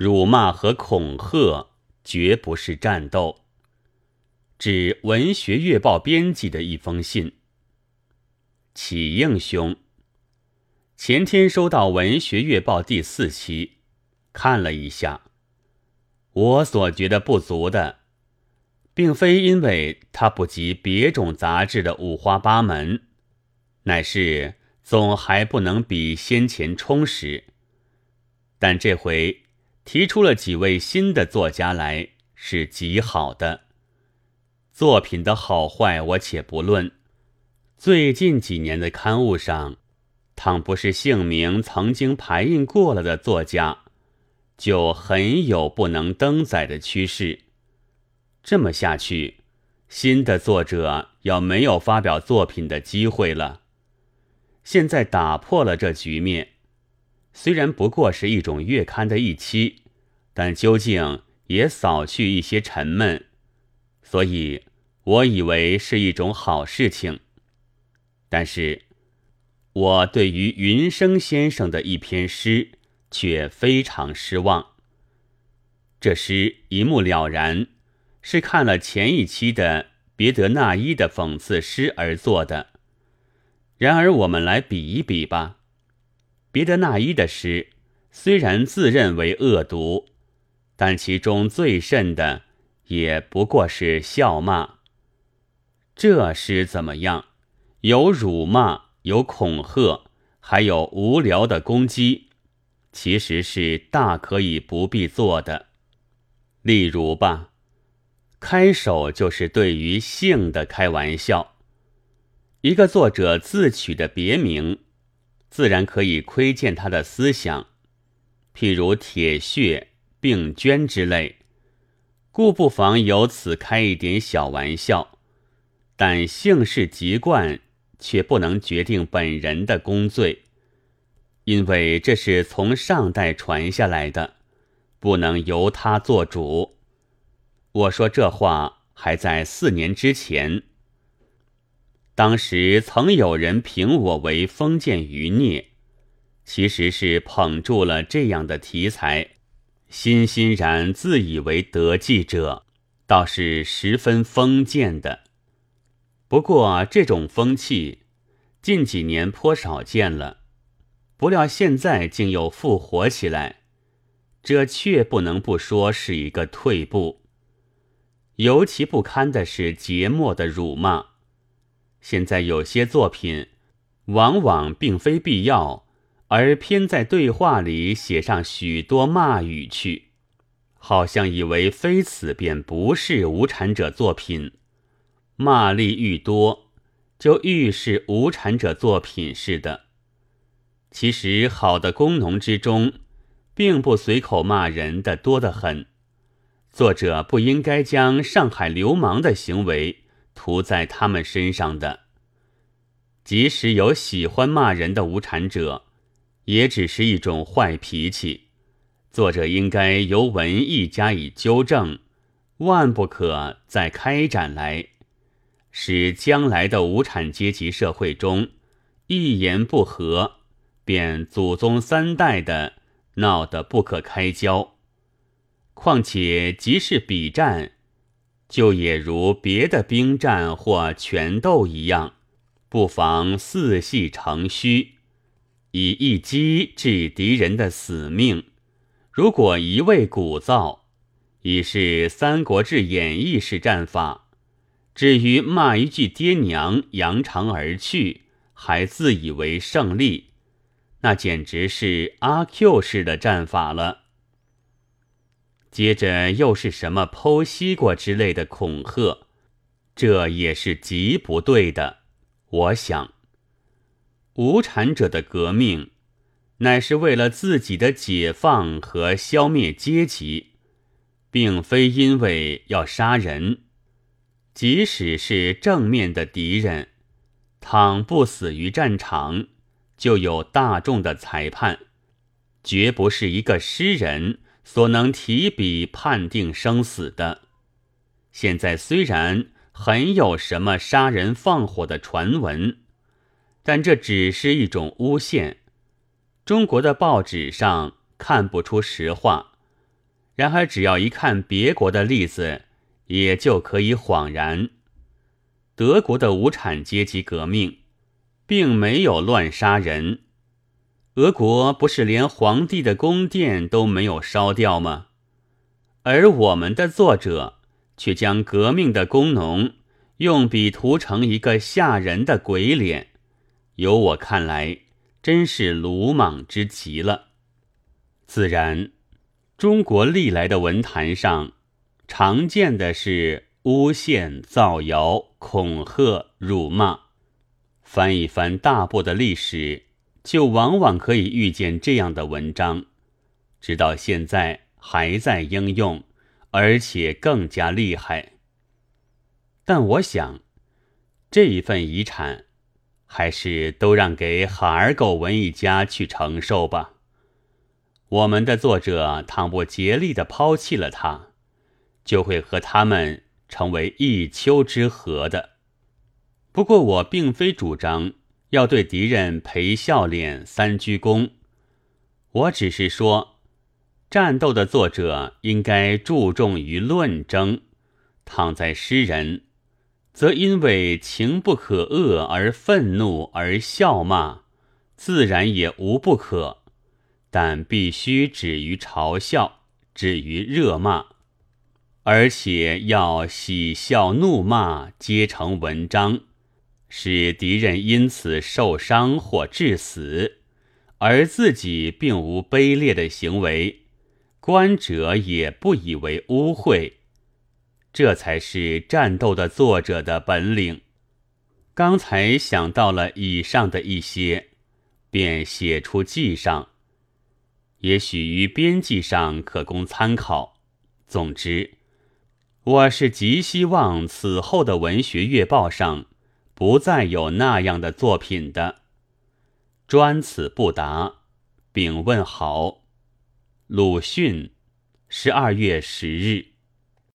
辱骂和恐吓绝不是战斗。指《文学月报》编辑的一封信。启应兄，前天收到《文学月报》第四期，看了一下，我所觉得不足的，并非因为它不及别种杂志的五花八门，乃是总还不能比先前充实。但这回提出了几位新的作家来，是极好的。作品的好坏我且不论。最近几年的刊物上，倘不是姓名曾经排印过了的作家，就很有不能登载的趋势。这么下去，新的作者要没有发表作品的机会了。现在打破了这局面，虽然不过是一种月刊的一期，但究竟也扫去一些沉闷，所以我以为是一种好事情。但是，我对于云生先生的一篇诗却非常失望。这诗一目了然，是看了前一期的别德纳伊的讽刺诗而做的。然而，我们来比一比吧。别德纳伊的诗虽然自认为恶毒，但其中最甚的也不过是笑骂。这诗怎么样？有辱骂，有恐吓，还有无聊的攻击，其实是大可以不必做的。例如吧，开首就是对于性的开玩笑。一个作者自取的别名，自然可以窥见他的思想，譬如铁血、病捐之类，故不妨由此开一点小玩笑。但姓氏籍贯。却不能决定本人的功罪，因为这是从上代传下来的，不能由他做主。我说这话还在四年之前，当时曾有人评我为封建余孽，其实是捧住了这样的题材，欣欣然自以为得计者，倒是十分封建的。不过这种风气近几年颇少见了，不料现在竟又复活起来，这却不能不说是一个退步。尤其不堪的是节末的辱骂。现在有些作品，往往并非必要，而偏在对话里写上许多骂语去，好像以为非此便不是无产者作品。骂力愈多，就愈是无产者作品似的。其实好的工农之中，并不随口骂人的多得很。作者不应该将上海流氓的行为涂在他们身上的。即使有喜欢骂人的无产者，也只是一种坏脾气。作者应该由文艺加以纠正，万不可再开展来。使将来的无产阶级社会中，一言不合便祖宗三代的闹得不可开交。况且即是比战，就也如别的兵战或拳斗一样，不妨四系成虚，以一击致敌人的死命。如果一味鼓噪，已是《三国志演义》式战法。至于骂一句“爹娘”，扬长而去，还自以为胜利，那简直是阿 Q 式的战法了。接着又是什么剖西瓜之类的恐吓，这也是极不对的。我想，无产者的革命，乃是为了自己的解放和消灭阶级，并非因为要杀人。即使是正面的敌人，倘不死于战场，就有大众的裁判，绝不是一个诗人所能提笔判定生死的。现在虽然很有什么杀人放火的传闻，但这只是一种诬陷。中国的报纸上看不出实话，然而只要一看别国的例子，也就可以恍然。德国的无产阶级革命，并没有乱杀人。俄国不是连皇帝的宫殿都没有烧掉吗？而我们的作者却将革命的工农用笔涂成一个吓人的鬼脸，由我看来，真是鲁莽之极了。自然，中国历来的文坛上常见的是诬陷、造谣、恐吓、辱骂。翻一翻大部的历史。就往往可以遇见这样的文章，直到现在还在应用，而且更加厉害。但我想，这一份遗产，还是都让给哈儿狗文艺家去承受吧。我们的作者倘不竭力的抛弃了他，就会和他们成为一丘之貉的。不过，我并非主张。要对敌人赔笑脸、三鞠躬，我只是说，战斗的作者应该注重于论争。倘在诗人，则因为情不可遏而愤怒而笑骂，自然也无不可，但必须止于嘲笑，止于热骂，而且要喜笑怒骂皆成文章。使敌人因此受伤或致死，而自己并无卑劣的行为，观者也不以为污秽，这才是战斗的作者的本领。刚才想到了以上的一些，便写出记上，也许于编辑上可供参考。总之，我是极希望此后的文学月报上。不再有那样的作品的。专此不答，并问好。鲁迅，十二月十日。